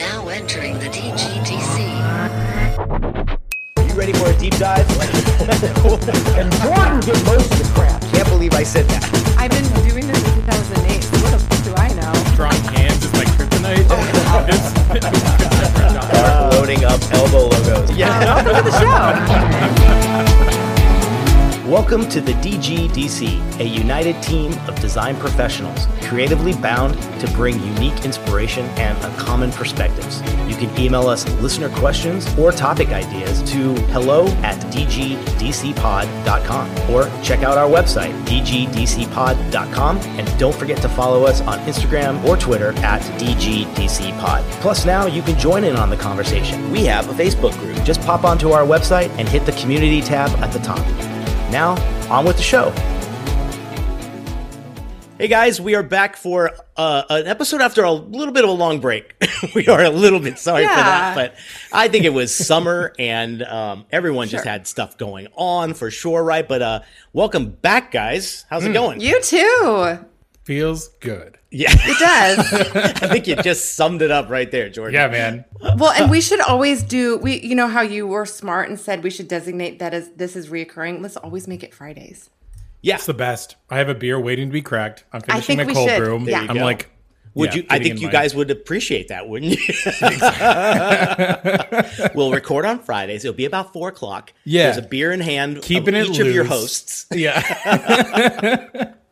Now entering the DGDC. You ready for a deep dive? And Jordan did most of the crap. Can't believe I said that. I've been doing this since 2008. So what the fuck do I know? drawing hands is like kryptonite. Oh, Start uh, loading up elbow logos. Yeah. Oh, Welcome to the show. Welcome to the DGDC, a united team of design professionals creatively bound to bring unique inspiration and uncommon perspectives. You can email us listener questions or topic ideas to hello at dgdcpod.com or check out our website, dgdcpod.com. And don't forget to follow us on Instagram or Twitter at dgdcpod. Plus, now you can join in on the conversation. We have a Facebook group. Just pop onto our website and hit the community tab at the top. Now, on with the show. Hey guys, we are back for uh, an episode after a little bit of a long break. we are a little bit sorry for that, but I think it was summer and um, everyone just had stuff going on for sure, right? But uh, welcome back, guys. How's it going? You too. Feels good. yeah, It does. I think you just summed it up right there, Jordan. Yeah, man. well, and we should always do. We, you know how you were smart and said we should designate that as this is reoccurring. Let's always make it Fridays. yeah. It's the best. I have a beer waiting to be cracked. I'm finishing think my cold should. brew. There you I'm go. like, Would yeah, you? I think you my- guys would appreciate that, wouldn't you? we'll record on Fridays. It'll be about four o'clock. Yeah. there's a beer in hand. Keeping of it each of your hosts. Yeah.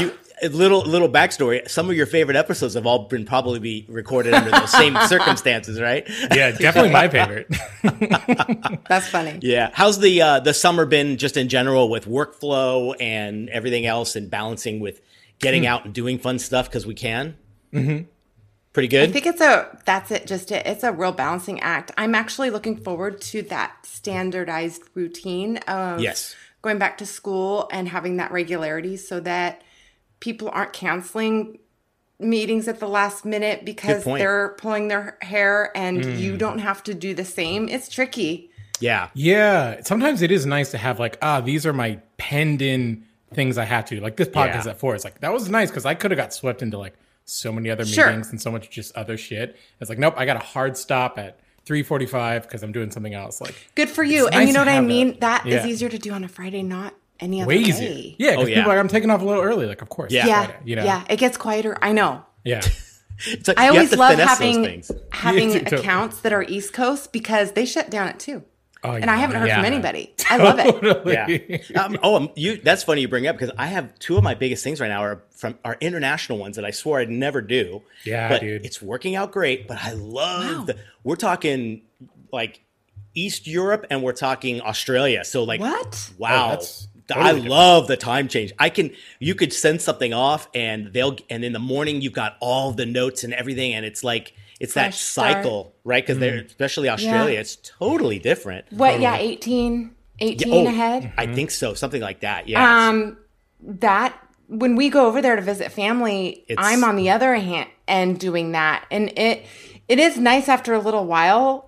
You a little little backstory. Some of your favorite episodes have all been probably be recorded under those same circumstances, right? yeah, definitely my favorite. That's funny. Yeah. How's the uh, the summer been just in general with workflow and everything else, and balancing with getting Hmm. out and doing fun stuff because we can. Mm-hmm. Pretty good. I think it's a that's it. Just it. It's a real balancing act. I'm actually looking forward to that standardized routine of Yes. going back to school and having that regularity, so that people aren't canceling meetings at the last minute because they're pulling their hair and Hmm. you don't have to do the same. It's tricky. yeah. yeah. Sometimes it is nice to have like, ah, these are my penned in things I have to do. Like this podcast Yeah. at four. It's like that was nice because I could have got swept into like so many other Sure. meetings and so much just other shit. It's like, nope, I got a hard stop at 345 because I'm doing something else. Like Good for you. And nice you know what I have mean? that. That is Yeah. easier to do on a Friday, not any other way day. easier. Yeah, because Oh, yeah. people are like, I'm taking off a little early. Like, of course. Yeah. it's Yeah, Friday, you know? yeah, it gets quieter. I know. Yeah. It's like I always love having having Yeah, totally. accounts that are East Coast because they shut down at two, Oh, and I haven't heard from yeah. anybody. I love it. Yeah. Um, oh, um, you. That's funny you bring up because I have two of my biggest things right now are from are international ones that I swore I'd never do. Yeah, but dude. It's working out great. But I love the. We're talking like East Europe and we're talking Australia. So like What? Wow. Oh, that's I different. love the time change. I can you could send something off and they'll and in the morning you've got all the notes and everything and it's like it's that Fresh start. cycle, right? Because Mm. they're especially Australia, Yeah. it's totally different. What? Yeah, 18, 18 Oh, ahead. I think so, something like that. Yeah. Um, that when we go over there to visit family, It's- I'm on the other hand and doing that, and it it is nice after a little while.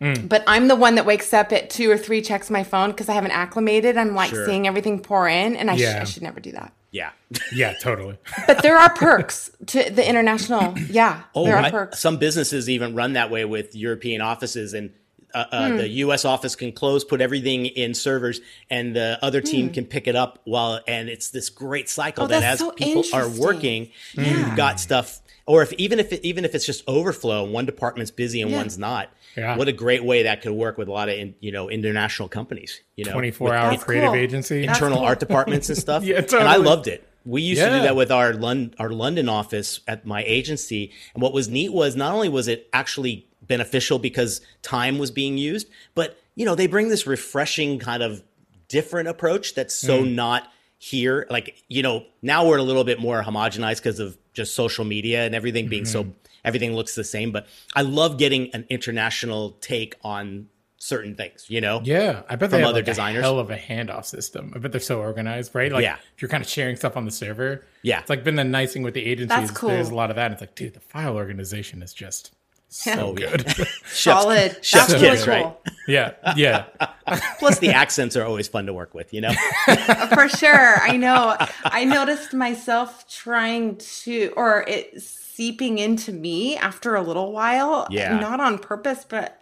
Mm. But I'm the one that wakes up at two or three, checks my phone because I haven't acclimated. I'm like Sure. seeing everything pour in, and I, sh- I should never do that. yeah. yeah, totally. But there are perks to the international. Yeah, there are I- perks. some businesses even run that way with European offices, and uh, uh, the U.S. office can close, put everything in servers, and the other team can pick it up. While and it's this great cycle Oh, that as so people are working, Yeah. you've got stuff. Or if even if it, even if it's just overflow, one department's busy and Yeah. one's not. Yeah. What a great way that could work with a lot of in, you know international companies. You know, twenty four hour creative cool. agency. Internal cool. art departments and stuff. Yeah, And I loved it. We used to do that with our London our London office at my agency. And what was neat was not only was it actually beneficial because time was being used, but you know, they bring this refreshing kind of different approach that's so Mm. not here. Like, you know, now we're a little bit more homogenized because of just social media and everything being so Mm-hmm. everything looks the same. But I love getting an international take on certain things. You know, Yeah, I bet From they have other like designers? a hell of a handoff system. I bet they're so organized, right? Like Yeah. if you're kind of sharing stuff on the server. Yeah. it's like been the nice thing with the agencies. That's cool. There's a lot of that. It's like, dude, the file organization is just so good. Solid. chef's That's really kiss, cool. right? yeah, yeah. Plus, the accents are always fun to work with. You know, For sure. I know. I noticed myself trying to, or it seeping into me after a little while. Yeah. Not on purpose, but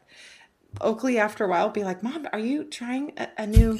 Oakley after a while be like, Mom, are you trying a, a new,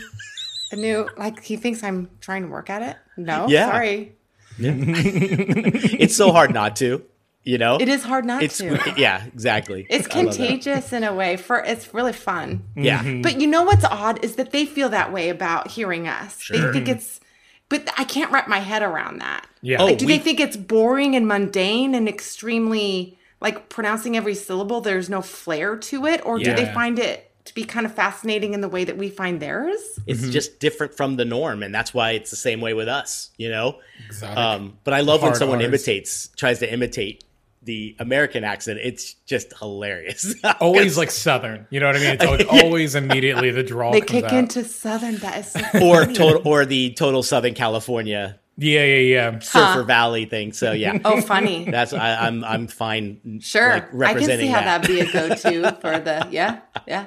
a new, like he thinks I'm trying to work at it? No. Yeah. Sorry. it's so hard not to. You know, It is hard not It's to. yeah, exactly. It's I love that. contagious in a way for it's really fun. Yeah, But you know what's odd is that they feel that way about hearing us. They think it's but I can't wrap my head around that. Yeah. Oh, do we- they think it's boring and mundane and extremely like pronouncing every syllable there's no flair to it or do they find it to be kind of fascinating in the way that we find theirs? it's just different from the norm, and that's why it's the same way with us. You know, Exotic. um, but I love when someone Rs. imitates, tries to imitate the American accent. It's just hilarious. always like Southern. You know what I mean? It's always, always immediately the draw. They comes kick out. into southern that is so or total, or the total Southern California Yeah, yeah, yeah. Surfer Valley thing. So yeah, Oh funny. that's I, I'm I'm fine. Sure. like, I can representing see how that. that'd be a go-to for the yeah, yeah.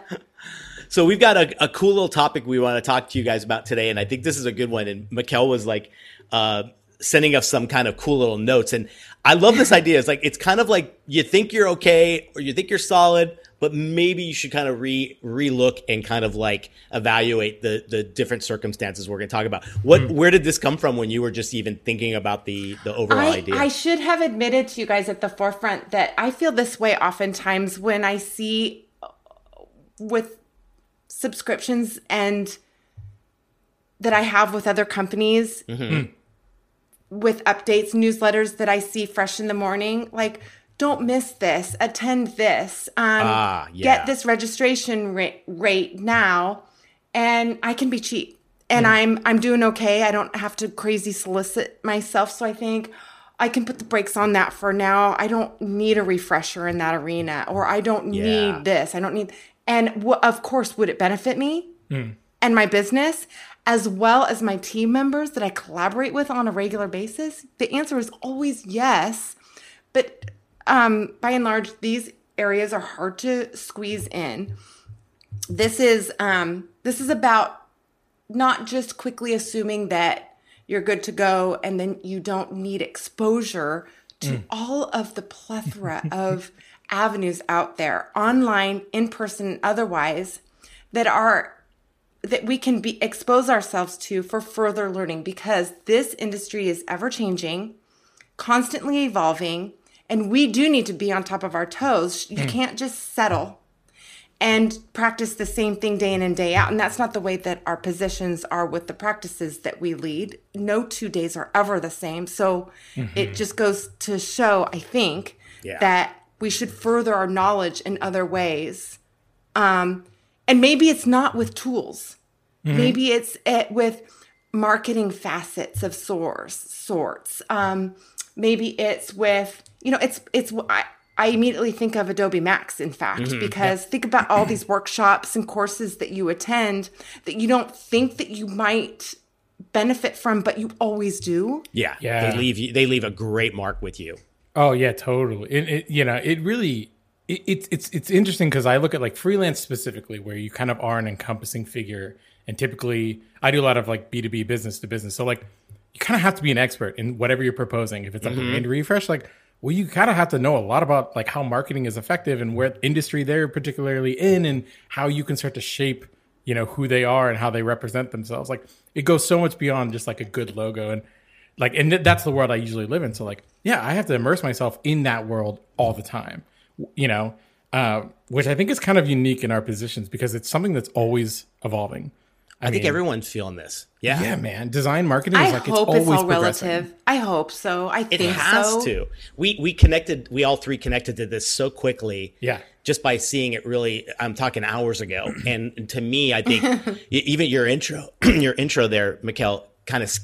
So we've got a, a cool little topic we want to talk to you guys about today, and I think this is a good one. And Mikkel was like uh, sending us some kind of cool little notes, and I love this idea. It's like it's kind of like you think you're okay or you think you're solid, but maybe you should kind of re relook and kind of like evaluate the the different circumstances we're going to talk about. What hmm. where did this come from when you were just even thinking about the the overall I, idea? I should have admitted to you guys at the forefront that I feel this way oftentimes when I see uh, with subscriptions and that I have with other companies mm-hmm. hmm. With updates, newsletters that I see fresh in the morning. Like, don't miss this, attend this, um, Ah, yeah. get this registration rate, rate now, and I can be cheap. And I'm I'm doing okay. I don't have to crazy solicit myself. So I think I can put the brakes on that for now. I don't need a refresher in that arena, or I don't Yeah. need this. I don't need. And w- of course, would it benefit me and my business, as well as my team members that I collaborate with on a regular basis? The answer is always yes. But um, by and large, these areas are hard to squeeze in. This is um, this is about not just quickly assuming that you're good to go and then you don't need exposure to all of the plethora of avenues out there online in person otherwise that are that we can be expose ourselves to for further learning because this industry is ever changing constantly evolving and we do need to be on top of our toes you can't just settle and practice the same thing day in and day out. And that's not the way that our positions are with the practices that we lead. No two days are ever the same. So it just goes to show, I think, Yeah. that we should further our knowledge in other ways. Um, and maybe it's not with tools. Mm-hmm. Maybe it's it with marketing facets of source sorts. Um, maybe it's with you know it's it's I, I immediately think of Adobe Max, in fact, mm-hmm. because think about all these workshops and courses that you attend that you don't think that you might benefit from, but you always do. yeah, Yeah. They leave you. They leave a great mark with you. Oh yeah, totally. It, it you know, it really it, it's it's it's interesting because I look at like freelance specifically, where you kind of are an encompassing figure, and typically I do a lot of like B two B business to business. So like you kind of have to be an expert in whatever you're proposing. If it's like a mm-hmm. main refresh, like well, you kind of have to know a lot about like how marketing is effective and where industry they're particularly in, and how you can start to shape you know who they are and how they represent themselves. Like it goes so much beyond just like a good logo and like and th- that's the world i usually live in so like yeah i have to immerse myself in that world all the time you know uh, which i think is kind of unique in our positions because it's something that's always evolving I, think mean, everyone's feeling this. Yeah, yeah man design marketing is I like hope it's it's, all relative. I hope so. I It think has so. to. We we connected. We all three connected to this so quickly. Yeah. Just by seeing it, really, I'm talking hours ago. And to me, I think even your intro, your intro there, Mikkel, kind of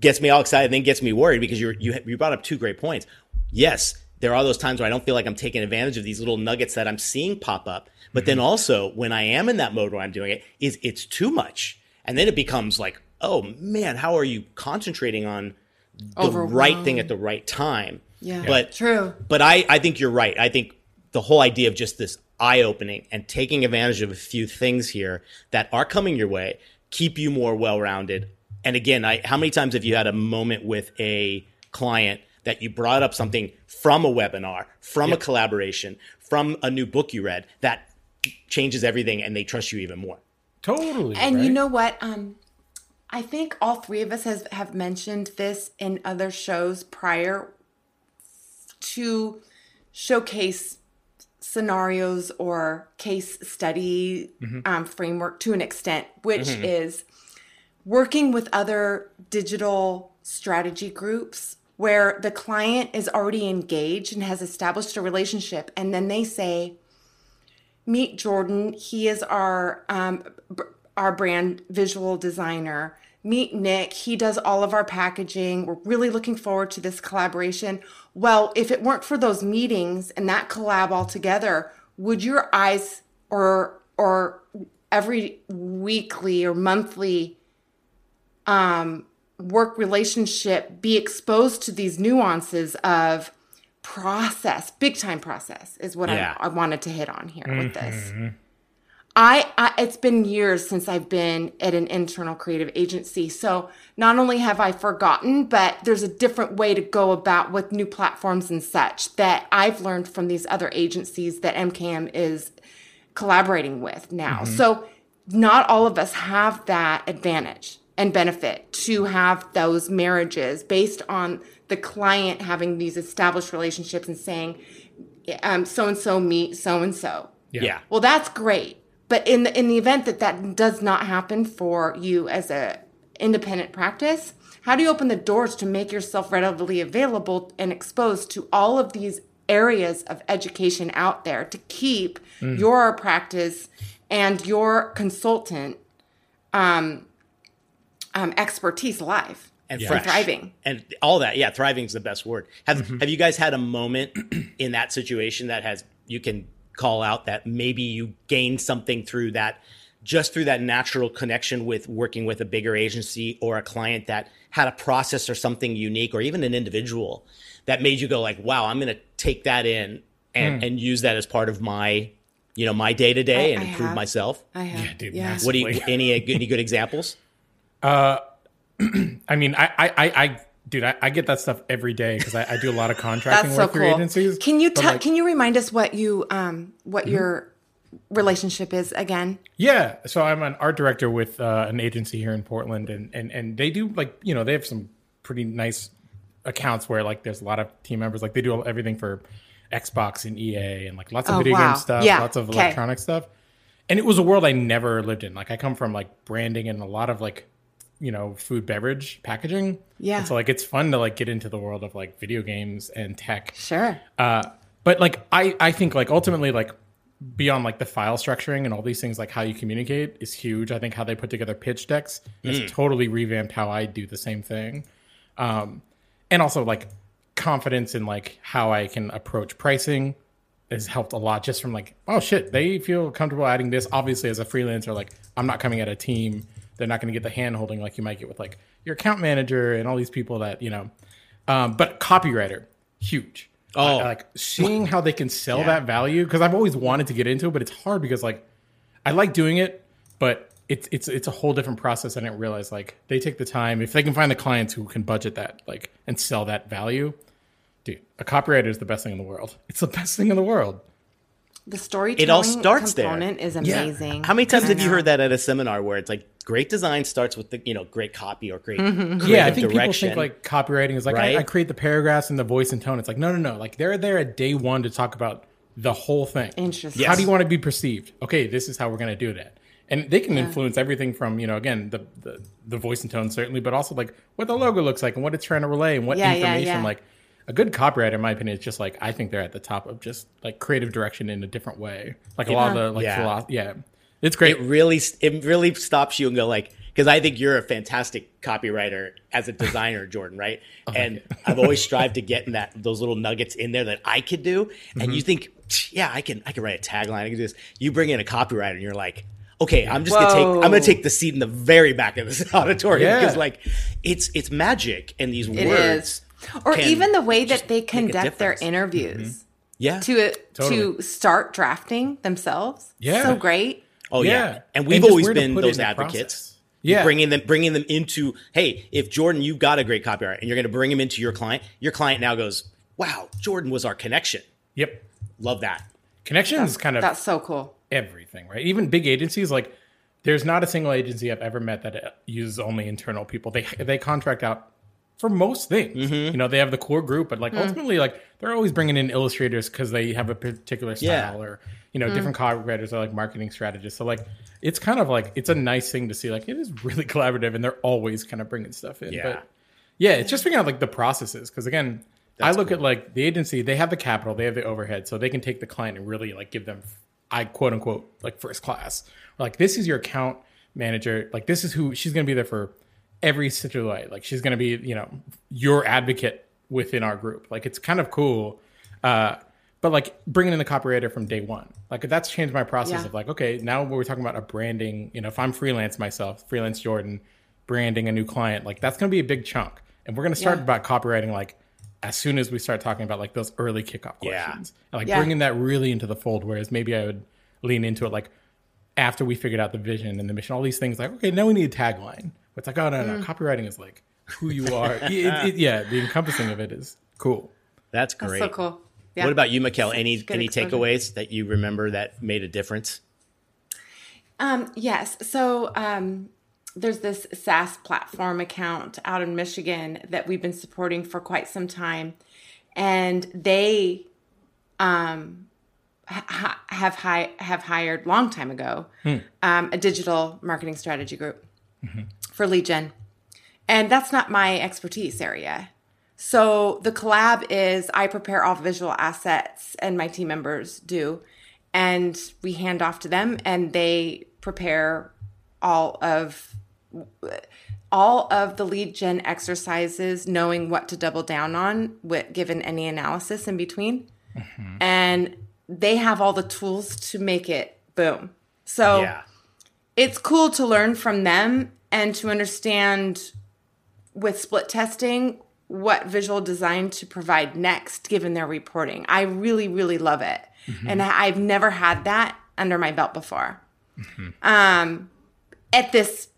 gets me all excited, and then gets me worried because you you you brought up two great points. Yes, there are those times where I don't feel like I'm taking advantage of these little nuggets that I'm seeing pop up. But then mm-hmm. also when I am in that mode where I'm doing it, is it's too much. And then it becomes like, oh man, how are you concentrating on the right thing at the right time? Yeah. But True. But I, I think you're right. I think the whole idea of just this eye opening and taking advantage of a few things here that are coming your way keep you more well rounded. And again, I, how many times have you had a moment with a client that you brought up something from a webinar, from a collaboration, from a new book you read that changes everything and they trust you even more? Totally. And you know what? Um, I think all three of us has have mentioned this in other shows prior to showcase scenarios or case study um, framework to an extent, which is working with other digital strategy groups where the client is already engaged and has established a relationship, and then they say, meet Jordan. He is our um, our brand visual designer. Meet Nick. He does all of our packaging. We're really looking forward to this collaboration. Well, if it weren't for those meetings and that collab all together, would your eyes or or every weekly or monthly um, work relationship be exposed to these nuances of process big time process is what Yeah. I, I wanted to hit on here with mm-hmm, this mm-hmm. I, I it's been years since I've been at an internal creative agency. So not only have I forgotten, but there's a different way to go about with new platforms and such that I've learned from these other agencies that MKM is collaborating with now. Mm-hmm. So not all of us have that advantage and benefit to have those marriages based on the client having these established relationships and saying, um, so and so meet so and so. Yeah. Well, that's great. But in the in the event that that does not happen for you as a independent practice, how do you open the doors to make yourself readily available and exposed to all of these areas of education out there to keep your practice and your consultant um, um, expertise alive and and thriving? and all that. Yeah, thriving is the best word. Have mm-hmm. Have you guys had a moment in that situation that has you can call out that maybe you gained something through that, just through that natural connection with working with a bigger agency or a client that had a process or something unique, or even an individual that made you go like, "Wow, I'm going to take that in and hmm. and use that as part of my." You know, my day to day and I improve have. myself. I have. Yeah, dude, yeah. What do you any uh, any good examples? I mean, I, I, I, I dude, I, I get that stuff every day because I, I do a lot of contracting so work cool. agencies. Can you tell? like, can you remind us what you um what Mm-hmm. your relationship is again? Yeah, so I'm an art director with uh, an agency here in Portland, and and and they do like you know they have some pretty nice accounts where like there's a lot of team members like they do everything for Xbox and EA and like lots of Oh, video wow. game stuff, Yeah, lots of okay. electronic stuff, and it was a world I never lived in. Like I come from like branding and a lot of like you know food beverage packaging. Yeah. and so like it's fun to like get into the world of like video games and tech. Sure. Uh, but like I, I think like ultimately like beyond like the file structuring and all these things like how you communicate is huge. I think how they put together pitch decks has totally revamped how I do the same thing. Um, and also like confidence in like how I can approach pricing has helped a lot just from like, oh shit, they feel comfortable adding this. Obviously as a freelancer, like I'm not coming at a team. They're not going to get the hand holding like you might get with like your account manager and all these people that, you know, um, but copywriter, huge. Oh. I- like seeing how they can sell that value because I've always wanted to get into it, but it's hard because like I like doing it, but it's it's it's a whole different process. I didn't realize like they take the time if they can find the clients who can budget that like and sell that value. Dude, a copywriter is the best thing in the world. It's the best thing in the world. The storytelling It all starts there. component is amazing. How many times have you heard that at a seminar where it's like great design starts with the you know great copy or great creative Yeah, I think direction? people think like copywriting is like Right? I, I create the paragraphs and the voice and tone. It's like no, no, no. Like they're there at day one to talk about the whole thing. Interesting. How do you want to be perceived? Okay, this is how we're going to do that. And they can influence everything from you know again the, the the voice and tone certainly, but also like what the logo looks like and what it's trying to relay and what Yeah, yeah, information yeah. like. A good copywriter, in my opinion, is just like I think they're at the top of just like creative direction in a different way. Like a lot of the like Yeah. philosophy. Yeah, it's great. it really it really stops you and go like because I think you're a fantastic copywriter as a designer, Jordan, right? Oh, and I've always strived to get in that those little nuggets in there that I could do. And Mm-hmm. you think, yeah, I can I can write a tagline. I can do this. You bring in a copywriter, and you're like, okay, I'm just gonna take I'm gonna take the seat in the very back of this auditorium Yeah. because like it's it's magic and these It words. is. Or even the way that they conduct their difference. interviews Yeah. to Totally. to start drafting themselves. Yeah. So great. Oh yeah, Yeah. and we've And always been those advocates. Yeah. bringing them, bringing them into. Hey, if Jordan, you've got a great copywriter, and you're going to bring him into your client, your client now goes, "Wow, Jordan was our connection." Yep. Love that. Connections kind of That's so cool. everything, right? Even big agencies, like there's not a single agency I've ever met that uh, uses only internal people. They they contract out for most things. Mm-hmm. You know, they have the core group, but like mm. ultimately, like they're always bringing in illustrators because they have a particular style, Yeah. or you know, mm. different copywriters are like marketing strategists. So like, it's kind of like it's a nice thing to see. Like, it is really collaborative, and they're always kind of bringing stuff in. Yeah. But yeah, it's just figuring out like the processes because again. I look at like the agency; they have the capital, they have the overhead, so they can take the client and really like give them, I quote unquote, like first class. Like this is your account manager. Like this is who she's going to be there for every stitch of the way. Like she's going to be, you know, your advocate within our group. Like it's kind of cool. Uh, but like bringing in the copywriter from day one, like that's changed my process Yeah. of like, okay, now we're talking about a branding. You know, if I'm freelance myself, freelance Jordan, branding a new client, like that's going to be a big chunk. And we're going to start Yeah. about copywriting like as soon as we start talking about like those early kickoff Yeah. questions, and like Yeah. bringing that really into the fold. Whereas maybe I would lean into it like after we figured out the vision and the mission, all these things. Like, okay, now we need a tagline. It's like, oh no, Mm. no, copywriting is like who you are. It- it- it- yeah, the encompassing of it is cool. That's That's great. so cool. Yeah. What about you, Mikkel? Any Good any exposure. takeaways that you remember that made a difference? Um, yes. So um, there's this SaaS platform account out in Michigan that we've been supporting for quite some time, and they um, ha- have hi- have hired long time ago um, a digital marketing strategy group for lead gen, and that's not my expertise area. So the collab is I prepare all visual assets and my team members do and we hand off to them and they prepare all of all of the lead gen exercises knowing what to double down on with given any analysis in between mm-hmm. and they have all the tools to make it boom so Yeah. it's cool to learn from them and to understand with split testing what visual design to provide next given their reporting. I really, really love it. Mm-hmm. And I've never had that under my belt before. Um, at this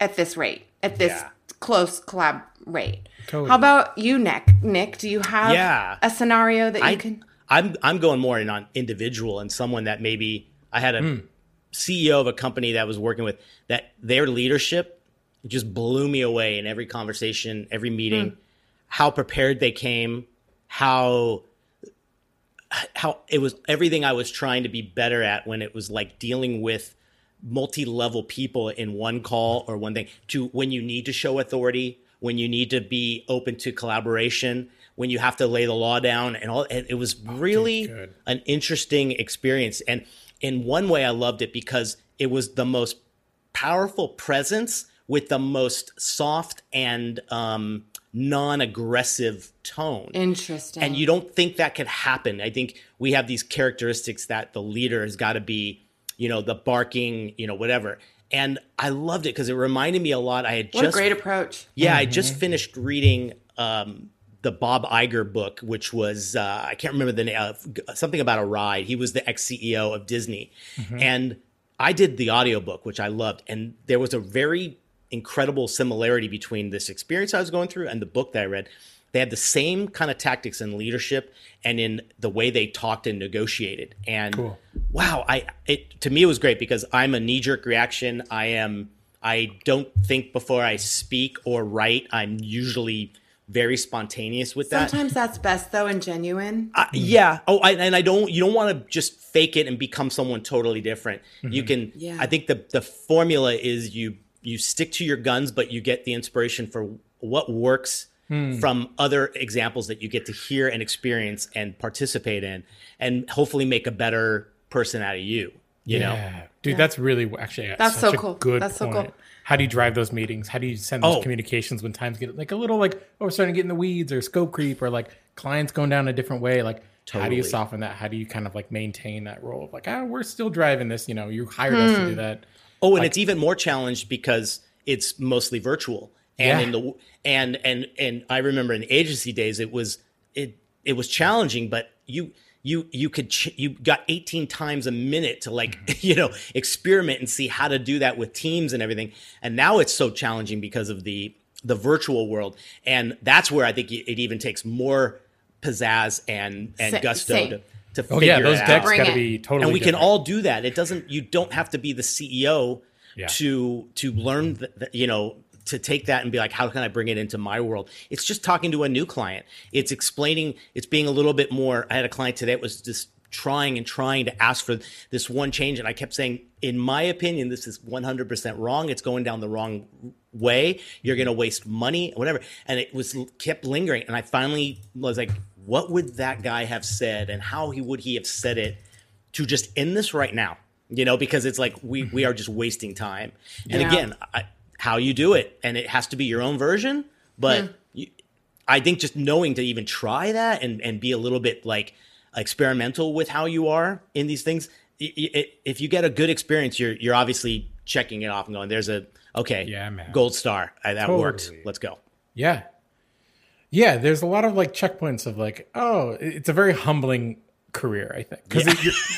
at this rate, at this Yeah. close collab rate. Totally. How about you, Nick? Nick, do you have Yeah. a scenario that you I, can I'm I'm going more in on individual and someone that maybe I had a Hmm. CEO of a company that I was working with that their leadership just blew me away in every conversation, every meeting, Hmm. how prepared they came, how how it was everything I was trying to be better at when it was like dealing with multi-level people in one call or one thing to when you need to show authority when you need to be open to collaboration when you have to lay the law down and all it, was really good. an interesting experience and in one way i loved it because it was the most powerful presence with the most soft and um, non-aggressive tone interesting? and you don't think that could happen. I think we have these characteristics that the leader has got to be, you know, the barking, you know, whatever. And I loved it because it reminded me a lot. I had what just a great approach. yeah, I just finished reading um, the Bob Iger book, which was uh, I can't remember the name, uh, something about a ride. He was the ex CEO of Disney, and I did the audiobook, which I loved, and there was a very incredible similarity between this experience I was going through and the book that I read. They had the same kind of tactics in leadership and in the way they talked and negotiated. And Cool. wow, I it to me it was great because I'm a knee jerk reaction. I am I don't think before I speak or write. I'm usually very spontaneous with that. Sometimes that's best though and genuine. I- yeah. Oh, I, and I don't. You don't want to just fake it and become someone totally different. Mm-hmm. You can. Yeah. I think the the formula is you you stick to your guns, but you get the inspiration for what works hmm. from other examples that you get to hear and experience and participate in, and hopefully make a better person out of you. You know. Yeah. Dude, that's really actually That's such so a cool. Good That's so cool. How do you drive those meetings? How do you send those Oh. communications when times get like a little like oh we're starting to get in the weeds or scope creep or like clients going down a different way? Like how do you soften that? How do you kind of like maintain that role of like ah we're still driving this? You know, you hired us to do Hmm. that. Oh, and it's even more challenged because it's mostly virtual. And Yeah. in the and and and I remember in agency days, it was it it was challenging, but you you you could ch- you got 18 times a minute to like you know experiment and see how to do that with teams and everything. And now it's so challenging because of the the virtual world, and that's where I think it it even takes more pizzazz and and Sa- gusto same. to to Oh figure yeah, those it out decks Bring got to it. be totally. and we can all do that. It doesn't. You don't have to be the CEO Yeah. to to learn. th th- you know, to take that and be like, how can I bring it into my world? It's just talking to a new client. It's explaining. It's being a little bit more. I had a client today that was just trying and trying to ask for this one change, and I kept saying, in my opinion, this is 100% wrong. It's going down the wrong way. You're going to waste money, whatever. And it was kept lingering, and I finally was like, what would that guy have said, and how he would he have said it? to just end this right now you know because it's like we we mm-hmm. are just wasting time and Yeah. again I, how you do it and it has to be your own version but you, i think just knowing to even try that and and be a little bit like experimental with how you are in these things i- i- if you get a good experience you're you're obviously checking it off and going there's a okay Yeah, man. gold star. Uh, that worked let's go. Yeah. Yeah, there's a lot of like checkpoints of like, oh, it's a very humbling career, I think. Because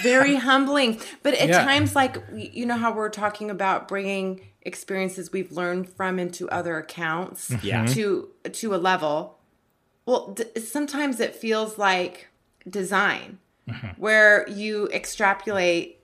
very humbling. But at Yeah. times, like you know how we're talking about bringing experiences we've learned from into other accounts, mm-hmm. Yeah. to to a level. Well, d- sometimes it feels like design, mm-hmm. where you extrapolate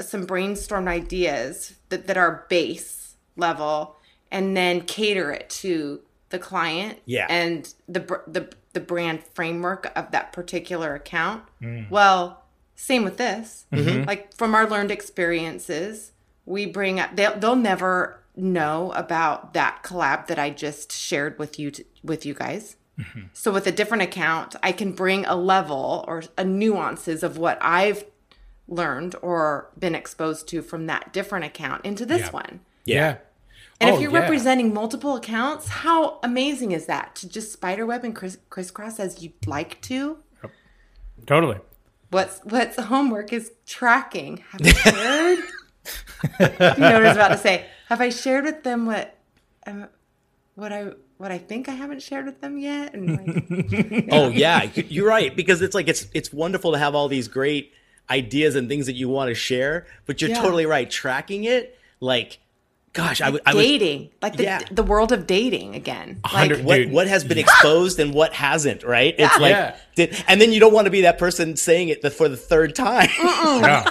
some brainstormed ideas that, that are base level, and then cater it to the client Yeah. and the the the brand framework of that particular account. Mm. Well, same with this. Mm-hmm. Like from our learned experiences, we bring up they'll, they'll never know about that collab that I just shared with you t with you guys. Mm-hmm. So with a different account, I can bring a level or a nuances of what I've learned or been exposed to from that different account into this Yeah. one. yeah. And Oh, if you're yeah. representing multiple accounts, how amazing is that to just spiderweb and criss- crisscross as you'd like to? Totally. What's what's homework is tracking. Have I shared? you know what I was about to say. Have I shared with them what um, what I what I think I haven't shared with them yet? And like, Oh yeah, you're right because it's like it's it's wonderful to have all these great ideas and things that you want to share, but you're Yeah. totally right. Tracking it, like, gosh, I would. I was, dating, like the Yeah. the world of dating again. Like what what has been exposed and what hasn't, right? It's like, Yeah. did, and then you don't want to be that person saying it the, for the third time.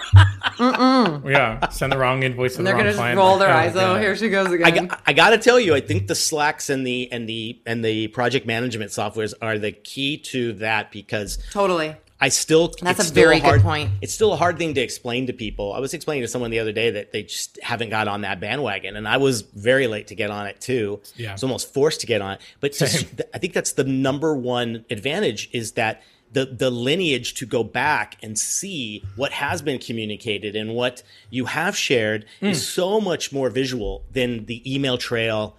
Yeah. yeah. Send the wrong invoice to the they're gonna just roll their Oh, eyes. Oh, God. here she goes again. got, I got to tell you, I think the Slacks and the and the and the project management softwares are the key to that because totally. I still That's a still very good hard, point. It's still a hard thing to explain to people. I was explaining to someone the other day that they just haven't got on that bandwagon, and I was very late to get on it too. Yeah. I was almost forced to get on it. But just, I think that's the number one advantage is that the the lineage to go back and see what has been communicated and what you have shared Hmm. is so much more visual than the email trail.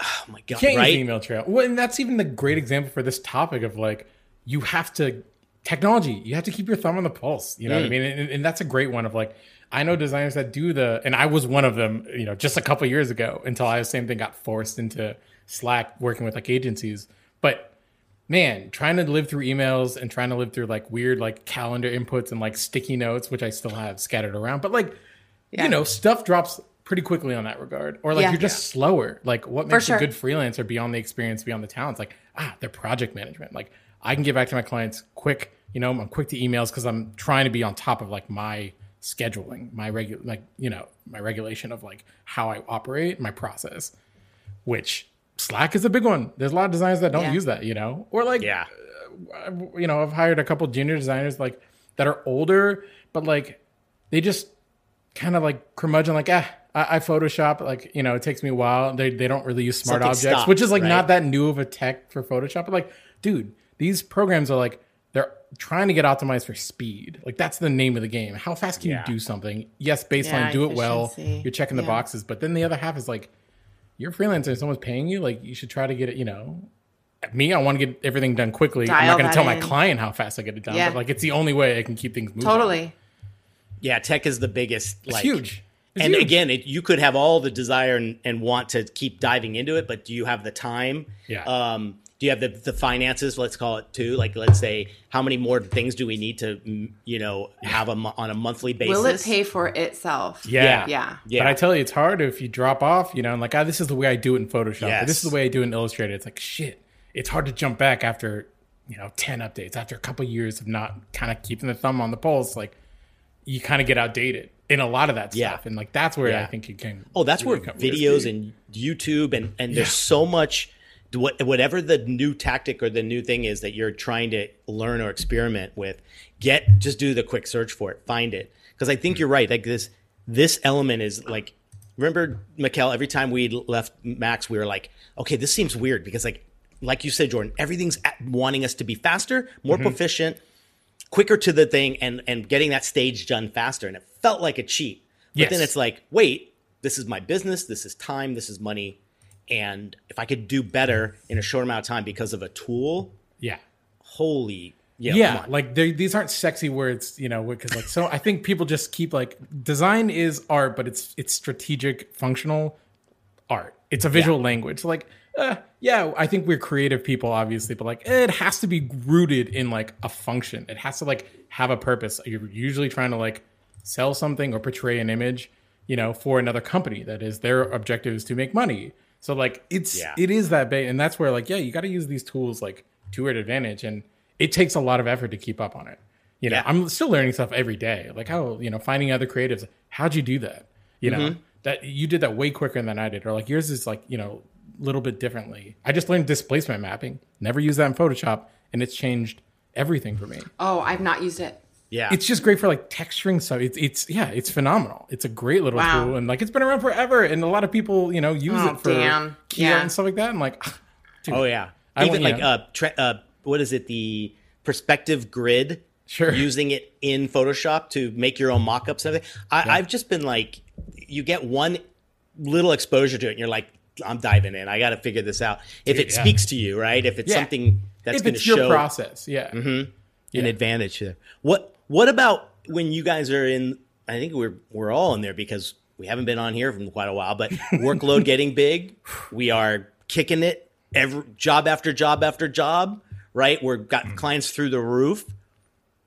Oh my god! can't right? use email trail. Well, and that's even the great example for this topic of like you have to technology. You have to keep your thumb on the pulse. You know Mm. what I mean? And, and that's a great one of like I know designers that do the, and I was one of them. You know, just a couple years ago until I the same thing got forced into Slack working with like agencies, but. Man, trying to live through emails and trying to live through like weird like calendar inputs and like sticky notes, which I still have scattered around. But like, you know, stuff drops pretty quickly on that regard. Or like Yeah. you're just slower. Like what makes sure. a good freelancer beyond the experience, beyond the talents? Like, ah, their project management. Like I can get back to my clients quick. You know, I'm quick to emails because I'm trying to be on top of like my scheduling, my regular, like you know, my regulation of like how I operate, my process. Which Slack is a big one. There's a lot of designers that don't Yeah. use that. You know, or like Yeah. you know, I've hired a couple junior designers like that are older, but like they just kind of like curmudgeon, like, ah, I, I Photoshop. Like, you know, it takes me a while. They they don't really use smart Something objects, stopped, which is like right? not that new of a tech for Photoshop. But like, dude, these programs are like they're trying to get optimized for speed. Like that's the name of the game. How fast can Yeah. you do something? Yes, baseline, Yeah, do it well. You're checking the Yeah. boxes, but then the other half is like, you're a freelancer and someone's paying you. Like you should try to get it. You know, me, I want to get everything done quickly. I'm not going to that tell my client how fast I get it done. Yeah. But like it's the only way I can keep things moving. Totally. Yeah, tech is the biggest. It's like, huge. It's and huge. again, it, you could have all the desire and, and want to keep diving into it, but do you have the time? Yeah. Um, do you have the, the finances? Let's call it too. Like, let's say, how many more things do we need to, you know, have a on a monthly basis? Will it pay for itself? Yeah. Yeah. Yeah. But I tell you, it's hard if you drop off, you know, and like, ah, this is the way I do it in Photoshop. Yes. this is the way I do it in Illustrator. It's like, shit, it's hard to jump back after, you know, 10 updates, after a couple years of not kind of keeping the thumb on the pulse. Like, you kind of get outdated in a lot of that Yeah. stuff. And like, that's where Yeah. I think you can. Oh, that's where really come- videos and YouTube and and Yeah. there's so much. What, whatever the new tactic or the new thing is that you're trying to learn or experiment with, get just do the quick search for it, find it. Because I think mm-hmm. you're right. Like this, this element is like. Remember, Mikkel, every time we left Max, we were like, okay, this seems weird because, like, like you said, Jordan, everything's wanting us to be faster, more mm-hmm. proficient, quicker to the thing, and and getting that stage done faster. And it felt like a cheat. But Yes. then it's like, wait, this is my business, this is time, this is money. And if I could do better in a short amount of time because of a tool, Yeah. holy yeah, yeah, like these aren't sexy words, you know, because like so I think people just keep like design is art, but it's it's strategic, functional art. It's a visual language. Like, uh, yeah, I think we're creative people, obviously, but like it has to be rooted in like a function. It has to like have a purpose. You're usually trying to like sell something or portray an image, you know, for another company. That is their objective is to make money. So like it's Yeah. it is that big, and that's where like yeah, you got to use these tools like to your advantage, and it takes a lot of effort to keep up on it. You know, Yeah. I'm still learning stuff every day. Like how you know finding other creatives. How'd you do that? You know Mm-hmm. that you did that way quicker than I did, or like yours is like you know a little bit differently. I just learned displacement mapping. Never used that in Photoshop, and it's changed everything for me. Oh, I've not used it. Yeah. It's just great for like texturing stuff. It's it's yeah, it's phenomenal. It's a great little Wow. tool, and like it's been around forever, and a lot of people you know use Oh, it for damn. key Yeah. art and stuff like that. I'm like, dude, oh yeah. I Even like yeah. uh, uh what is it, the perspective grid Sure. using it in Photoshop to make your own mock-ups and everything. I, I've just been like, you get one little exposure to it, and you're like, I'm diving in. I got to figure this out. If it yeah. speaks to you, right? If it's Yeah. something that's if going to it's your show process, yeah. an advantage there. What What about when you guys are in? I think we're we're all in there because we haven't been on here for quite a while. But workload getting big, we are kicking it every job after job after job. Right, we're got hmm. clients through the roof.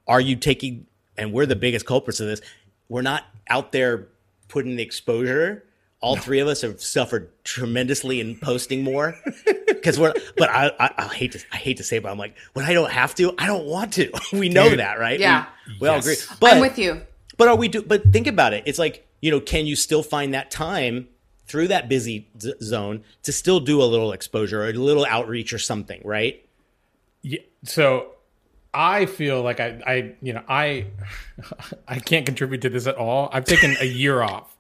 Are you taking? And we're the biggest culprits of this. We're not out there putting the exposure. All three of us have suffered tremendously in posting more because we're. But I, I, I hate to, I hate to say, it, but I'm like, when I don't have to, I don't want to. we know Dude. that, right? Yeah. we, we all agree. But I'm with you. but are we do? But think about it. It's like you know, can you still find that time through that busy z- zone to still do a little exposure or a little outreach or something, right? Yeah. So I feel like I, I, you know, I, I can't contribute to this at all. I've taken a year off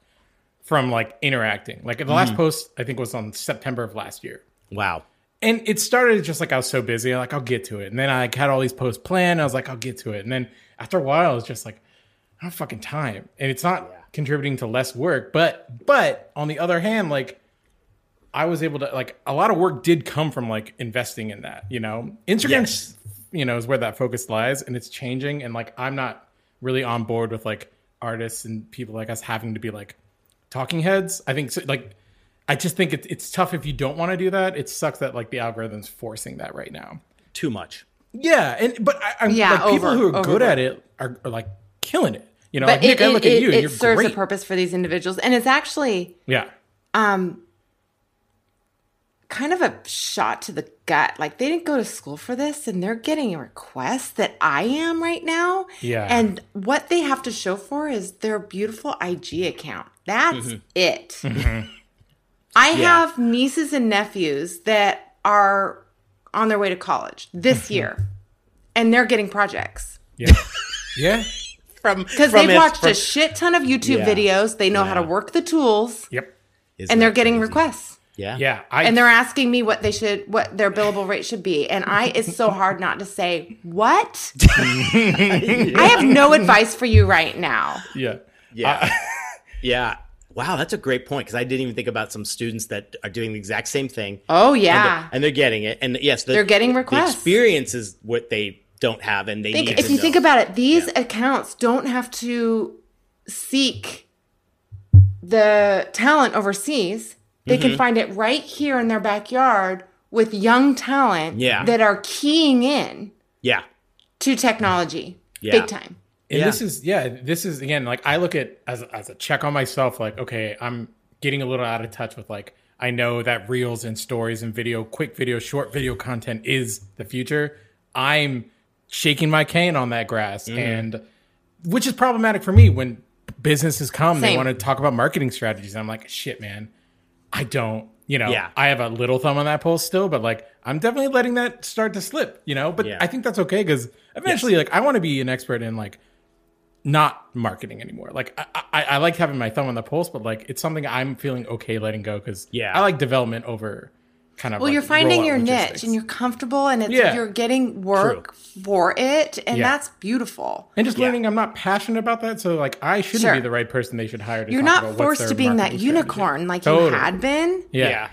from like interacting. Like the last mm. post I think was on September of last year. Wow. And it started just like I was so busy, like I'll get to it. And then I had all these posts planned. I was like, I'll get to it. And then after a while, I was just like, I don't fucking time. And it's not contributing to less work. But but on the other hand, like I was able to like a lot of work did come from like investing in that, you know. Instagram Yes. you know, is where that focus lies and it's changing. And like I'm not really on board with like artists and people like us having to be like talking heads. I think so, like I just think it's it's tough if you don't want to do that. It sucks that like the algorithm's forcing that right now. Too much. Yeah, and but I, I'm Yeah, like people who are good overboard. at it are, are like killing it. You know, But like Nick, it, I look it, at you and it you're serves great. a purpose for these individuals. And it's actually Yeah, um, kind of a shot to the gut. Like they didn't go to school for this and they're getting a request that I am right now. Yeah. And what they have to show for is their beautiful IG account. That's Mm-hmm. it. I have nieces and nephews that are on their way to college this Mm-hmm. year and they're getting projects. yeah, yeah. From Because they've watched from- a shit ton of YouTube Yeah. videos. They know how to work the tools Yep. Isn't and they're getting crazy? requests. Yeah. Yeah, I and they're asking me what they should what their billable rate should be and i it's so hard not to say what i have no advice for you right now yeah Yeah. Yeah. Wow, that's a great point because I didn't even think about some students that are doing the exact same thing. oh and yeah they're, and they're getting it. And yes, the, They're getting the requests. experience is what they don't have, and they think, if you know. think about it these Yeah. accounts don't have to seek the talent overseas they Mm-hmm. can find it right here in their backyard with young talent Yeah. that are keying in yeah, to technology Yeah. big time And Yeah. this is yeah, this is again like I look at as as a check on myself like okay, I'm getting a little out of touch with like I know that reels and stories and video, quick video, short video content is the future. I'm shaking my cane on that grass Mm-hmm. and which is problematic for me when businesses come they want to talk about marketing strategies. and I'm like, shit, man. I don't, you know, Yeah. I have a little thumb on that pulse still, but like I'm definitely letting that start to slip, you know. But Yeah. I think that's okay because eventually, like, I want to be an expert in like not marketing anymore. Like, I, I, I like having my thumb on the pulse, but like it's something I'm feeling okay letting go because Yeah. I like development over kind of. Well, like, you're finding your logistics. niche and you're comfortable and it's Yeah. you're getting work for it and Yeah. that's beautiful. and just Yeah. learning I'm not passionate about that, so like I shouldn't Sure. be the right person they should hire. To You're talk not about forced to being that marketing strategy. unicorn like you had been. Yeah, yeah.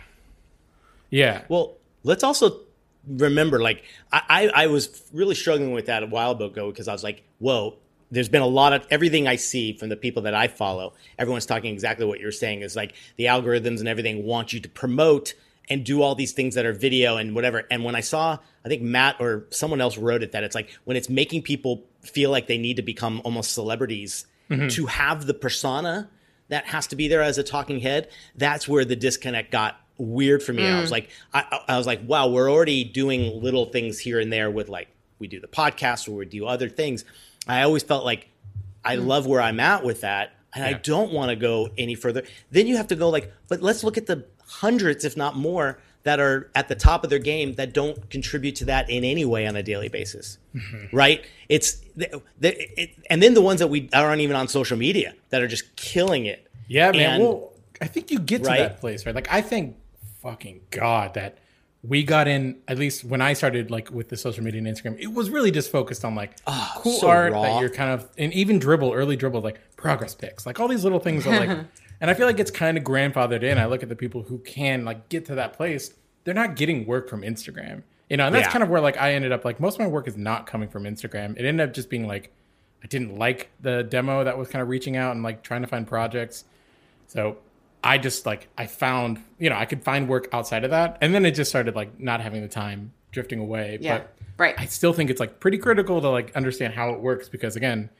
yeah, Well, let's also remember, like, I, I, I was really struggling with that a while ago because I was like, whoa, there's been a lot of everything I see from the people that I follow. Everyone's talking exactly what you're saying is like the algorithms and everything want you to promote and do all these things that are video and whatever. And when I saw, I think Matt or someone else wrote it that it's like when it's making people feel like they need to become almost celebrities mm-hmm. to have the persona that has to be there as a talking head, that's where the disconnect got weird for me. I was mm. like, I, I I was like, wow, we're already doing little things here and there with like we do the podcast or we do other things. I always felt like I mm-hmm. love where I'm at with that, and I don't want to go any further. Then you have to go like, but let's look at the hundreds, if not more, that are at the top of their game that don't contribute to that in any way on a daily basis, mm-hmm. right? It's the, the, it, and then the ones that we aren't even on social media that are just killing it. Yeah, man. And- well, I think you get to Right? that place, right? Like, I think, fucking God that we got in. At least when I started, like with the social media and Instagram, it was really just focused on like cool Ah, so art raw. that you're kind of, and even Dribbble, early Dribbble, like progress pics, like all these little things are like. and I feel like it's kind of grandfathered in. I look at the people who can like get to that place. They're not getting work from Instagram, you know, and that's Yeah. kind of where like I ended up. Like most of my work is not coming from Instagram. It ended up just being like. I didn't like the demo that was kind of reaching out and like trying to find projects. So I just like I found, you know, I could find work outside of that. And then it just started like not having the time drifting away. Yeah, But right. I still think it's like pretty critical to like understand how it works because again,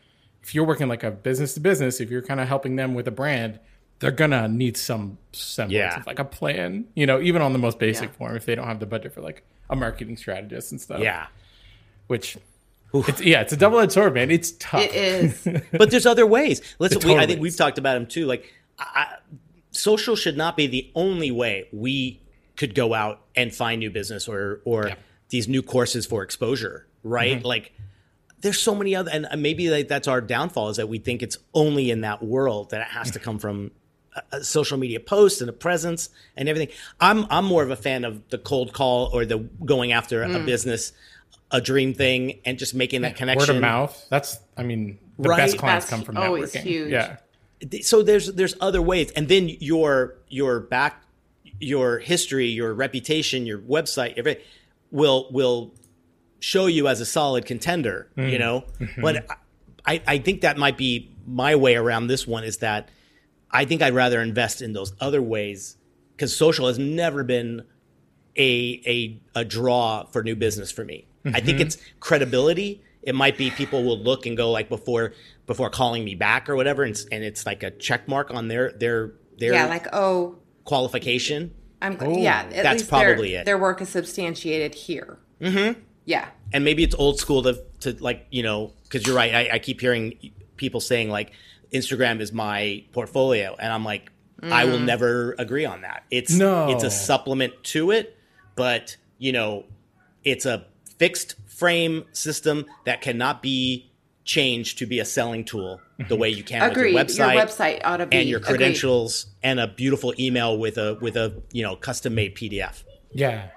if you're working like a business to business, if you're kind of helping them with a brand, they're gonna need some semblance Yeah. of like a plan, you know, even on the most basic Yeah. form if they don't have the budget for like a marketing strategist and stuff. Yeah. Which it's, yeah, it's a double edged sword, man. It's tough. It is. but there's other ways. Let's. There We, I totally think we've talked about them too. Like, I, I- social should not be the only way we could go out and find new business or or these new courses for exposure. Right? Mm-hmm. Like, there's so many other, and uh, maybe like that's our downfall is that we think it's only in that world that it has to mm-hmm. come from a, a social media post and a presence and everything. I'm I'm more of a fan of the cold call or the going after a mm. business, a dream thing, and just making that connection. Word of mouth. That's, I mean, the Right? best clients That's come from always networking. huge. Yeah. So there's there's other ways. And then your your back your history your reputation your website everything will will show you as a solid contender you mm-hmm. know? Mm-hmm. But I, I think that might be my way around this one is that i think i'd rather invest in those other ways because social has never been a a a draw for new business for me. I think mm-hmm. it's credibility. It might be people will look and go like before before calling me back or whatever, and, it's- and it's like a check mark on their their their yeah, like oh, qualification. I'm yeah. At That's least their- probably it. Their work is substantiated here. Mm-hmm. Yeah. and maybe it's old school to to like you know because you're right. I, I keep hearing people saying like Instagram is my portfolio, and I'm like I will never agree on that. It's No. it's a supplement to it, but you know it's a fixed frame system that cannot be change to be a selling tool the way you can Agreed. with your Your website, website ought to be- and your agreed. credentials and a beautiful email with a with a you know custom made PDF. Yeah.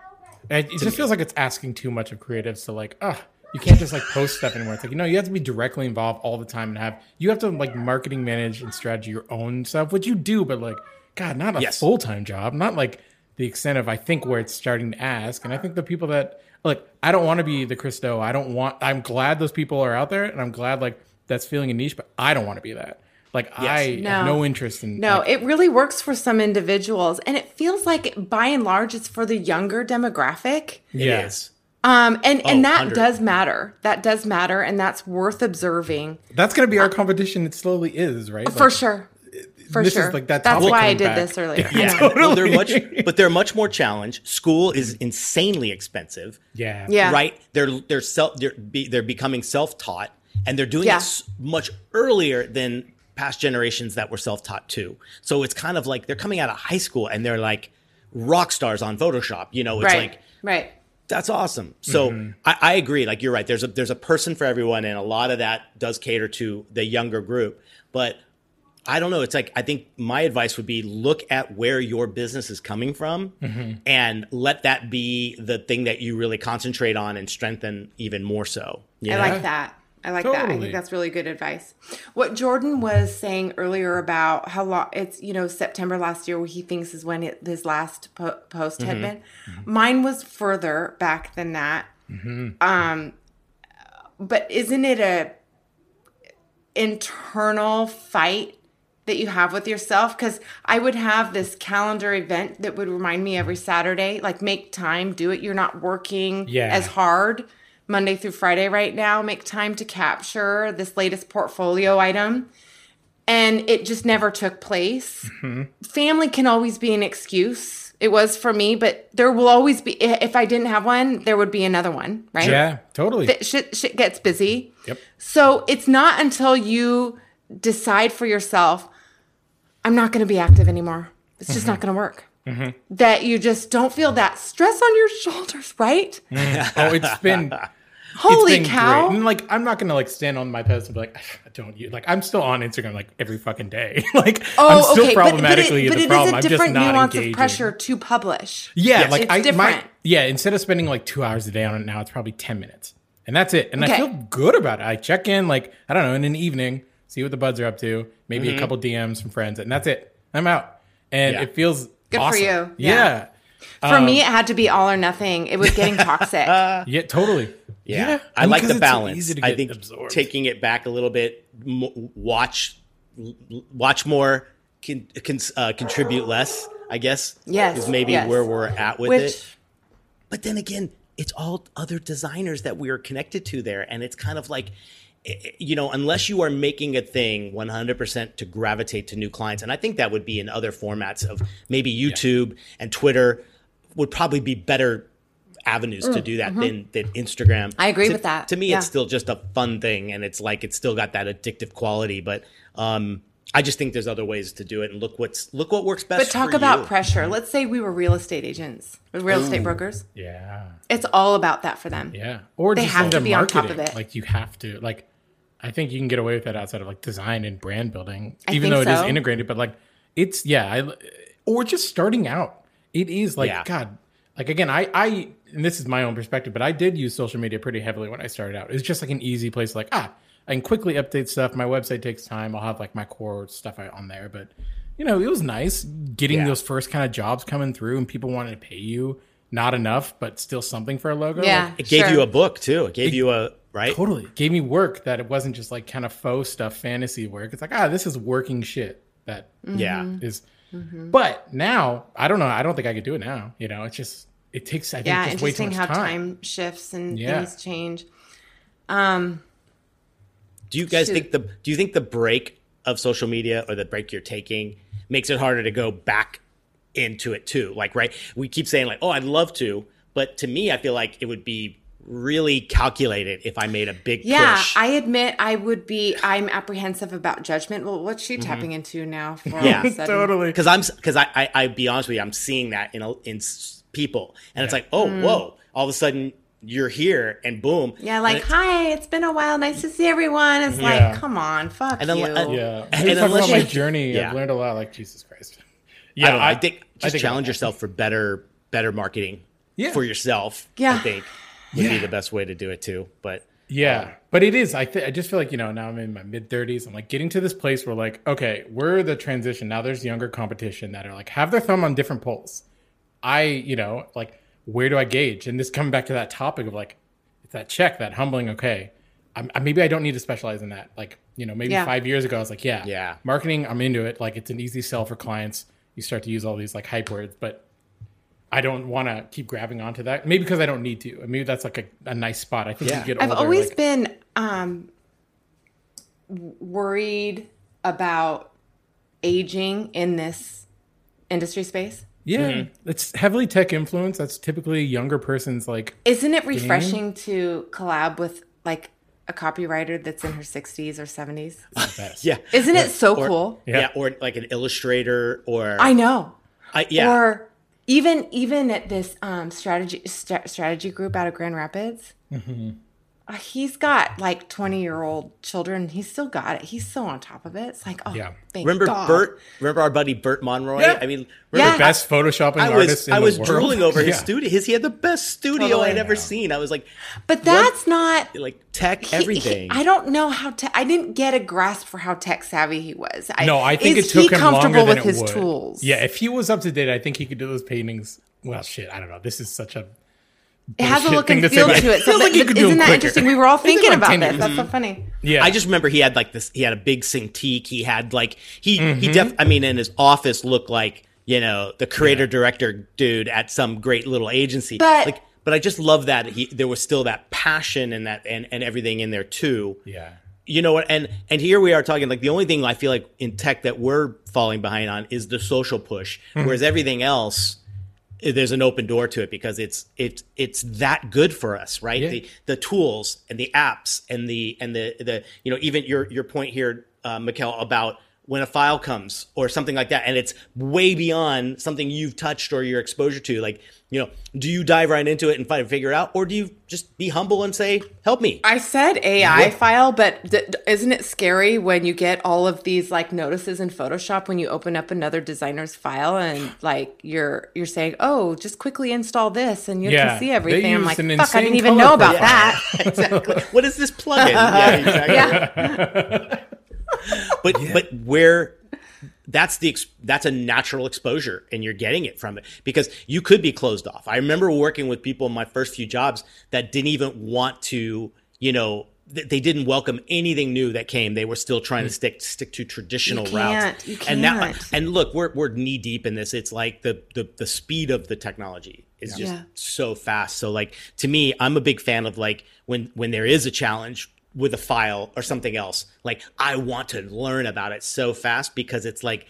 And it just feels like it's asking too much of creatives to like, ah, you can't just like post stuff anymore. It's like, you know, you have to be directly involved all the time and have, you have to like marketing manage and strategy your own stuff, which you do, but like, God, not a Yes. full time job, not like the extent of, I think, where it's starting to ask. And I think the people that, like, I don't want to be the Chris Do. I don't want, I'm glad those people are out there and I'm glad like that's feeling a niche, but I don't want to be that. Like, I No. have no interest in, No, like, it really works for some individuals, and it feels like by and large it's for the younger demographic. Yes. Um, and Oh, and that 100. does matter. That does matter, and that's worth observing That's going to be our competition. It slowly is, right? for Like, sure. For this is sure. like that that's why I did back. this earlier. Yeah. I know. Well, they're much, but they're much more challenged. School is insanely expensive. Yeah. Yeah. right? They're they're self they're be, they're becoming self taught, and they're doing Yeah. it much earlier than past generations that were self taught too. So it's kind of like they're coming out of high school and they're like rock stars on Photoshop. You know, it's Right. like right. that's awesome. So Mm-hmm. I, I agree. Like you're right. There's a there's a person for everyone, and a lot of that does cater to the younger group. But I don't know. It's like I think my advice would be look at where your business is coming from, Mm-hmm. and let that be the thing that you really concentrate on and strengthen even more so. You I like that. I like that. I think that's really good advice. What Jordan was saying earlier about how long it's, you know, September last year, he thinks is when it, his last po- post Mm-hmm. had been. Mine was further back than that. Mm-hmm. Um, but isn't it a internal fight that you have with yourself? Because I would have this calendar event that would remind me every Saturday, like make time, do it. You're not working Yeah. as hard Monday through Friday right now. Make time to capture this latest portfolio item. And it just never took place. Mm-hmm. Family can always be an excuse. It was for me, but there will always be, if I didn't have one, there would be another one, right? Yeah, totally. Th- shit, shit gets busy. Yep. So it's not until you decide for yourself, I'm not going to be active anymore. It's just Mm-hmm. not going to work. That you just don't feel that stress on your shoulders, right? oh, it's been Holy it's been cow. Great. And like, I'm not gonna like stand on my pedestal and be like, I don't you like. I'm still on Instagram like every fucking day. like, Oh, I'm still okay, but, but problematically it, but the it is problem. a I'm just different not nuance engaging. of pressure to publish. Yeah, Yes. like It's I different. my yeah. Instead of spending like two hours a day on it now, it's probably ten minutes, and that's it. And I feel good about it. I check in like I don't know in an evening, see what the buds are up to, maybe Mm-hmm. a couple DMs from friends, and that's it. I'm out, and Yeah. it feels Good for you. Yeah. Yeah. yeah, For me, it had to be all or nothing. It was getting toxic. Yeah, totally. Yeah, I mean, like 'cause the balance. I think absorbed. taking it back a little bit, m- watch, l- watch more, con- con- uh, contribute less. I guess. Yes, is maybe yes. where we're at with Which it. But then again, it's all other designers that we are connected to there, and it's kind of like. Eh, eh, You know, unless you are making a thing 100% to gravitate to new clients, and I think that would be in other formats of maybe YouTube and Twitter would probably be better avenues to do that than, than Instagram. Mm, mm-hmm. I agree To- with that. To me, Yeah. it's still just a fun thing, and it's like it's still got that addictive quality. But um, I just think there's other ways to do it, and look what's look what works best. but talk for about you. pressure. Let's say we were real estate agents, or real estate brokers. Yeah. It's all about that for them. Yeah. Or They just have to be on top of it. Like you have to like I think you can get away with that outside of like design and brand building, I even think though it is so. integrated. But like it's yeah, I, or just starting out. It is like Yeah. God. Like again, I I and this is my own perspective, but I did use social media pretty heavily when I started out. It's just like an easy place, like ah, I can quickly update stuff. My website takes time. I'll have like my core stuff on there, but you know, it was nice getting Yeah. those first kind of jobs coming through, and people wanted to pay you not enough, but still something for a logo. Yeah. Like, It gave sure. you a book too. It gave you a right. Totally. Gave me work that it wasn't just like kind of faux stuff, fantasy work. It's like, ah, this is working shit that Yeah. is. Mm-hmm. But now, I don't know. I don't think I could do it now. You know, it's just, it takes, I think, Yeah, just way too interesting much how time. time shifts and Yeah. things change. Do you guys Shoot. think the do you think the break of social media or the break you're taking makes it harder to go back into it too? Like, right? We keep saying like, "Oh, I'd love to," but to me, I feel like it would be really calculated if I made a big Yeah, push. I admit I would be. I'm apprehensive about judgment. Well, what's she tapping into now? For all Yeah. of a sudden? Totally. because I'm because I, I I be honest with you, I'm seeing that in a, in people, and it's like, oh, Mm. whoa! All of a sudden, you're here and boom. Yeah, like, And it- hi, it's been a while. Nice to see everyone. It's Yeah. like, come on, fuck And you. uh, Yeah. And And unless about my journey, Yeah. I've learned a lot. Like Jesus Christ. I Yeah, don't know. I, think just think challenge yourself for better better marketing Yeah. for yourself. Yeah. I think would be the best way to do it too. But Yeah, but it is. I th- I just feel like you know now I'm in my mid 30s. I'm like getting to this place where like okay, we're the transition now. There's younger competition that are like have their thumb on different poles. I you know like where do I gauge? And this coming back to that topic of like it's that check, that humbling. Okay, I'm, maybe I don't need to specialize in that. Like you know maybe Yeah. five years ago I was like yeah Yeah. marketing I'm into it. Like it's an easy sell for clients. You start to use all these like hype words, but I don't want to keep grabbing onto that. Maybe because I don't need to. Maybe that's like a, a nice spot. I think Yeah. you get I've always like- been um, worried about aging in this industry space. Yeah, Mm-hmm. it's heavily tech influence. That's typically a younger person's like. Isn't it refreshing to collab with like a copywriter that's in her 60s or 70s? Yeah, Isn't it so Or- cool? yeah. Yeah. or like an illustrator or I know. I, yeah. Or even even at this um, strategy st- strategy group out of Grand Rapids, Mm-hmm. Uh, he's got like 20 year old children. He's still got it. He's still on top of it. It's like, oh, Yeah. thank remember God. Bert? Remember our buddy Bert Monroy? Yeah. I mean, Yeah. remember Best photoshopping I artist was in I the was world. drooling over his Yeah. studio. His he had the best studio Totally. I'd ever seen. I was like, But that's not like tech he- everything. he- I don't know how te- I didn't get a grasp for how tech savvy he was. I, No, I think is it took he him comfortable longer than with it his would. tools. Yeah, if he was up to date, I think he could do those paintings. Well, shit, I don't know. This is such a. it has a look and feel but to it. it. So, like you could isn't them that quicker. interesting? We were all thinking about this. years. That's so funny. Yeah, I just remember he had like this. He had a big Cintiq. He had like he Mm-hmm. he def. I mean, in his office looked like you know the creator director dude at some great little agency. But- like, but I just love that he there was still that passion and that and and everything in there too. Yeah. You know what? And and here we are talking like the only thing I feel like in tech that we're falling behind on is the social push, Mm-hmm. whereas everything else. Eh, There's an open door to it because it's it's it's that good for us, right? Yeah. The the tools and the apps and the and the the you know even your your point here, uh, Mikkel, about when a file comes or something like that, and it's way beyond something you've touched or your exposure to. Like you know, do you dive right into it and find figure it out, or do you just be humble and say, "Help me"? I said AI file, but d- d- isn't it scary when you get all of these like notices in Photoshop when you open up another designer's file and like you're you're saying, "Oh, just quickly install this and you Yeah, can see they everything." I'm like, "Fuck, I didn't even know about profile. that." exactly. what is this plugin? yeah, exactly. But but where that's the that's a natural exposure and you're getting it from it because you could be closed off. I remember working with people in my first few jobs that didn't even want to, you know, they didn't welcome anything new that came. They were still trying to stick stick to traditional routes. And now can't. and look, we're we're knee deep in this. It's like the the the speed of the technology is just Yeah. so fast. So like to me, I'm a big fan of like when when there is a challenge with a file or something else, like I want to learn about it so fast because it's like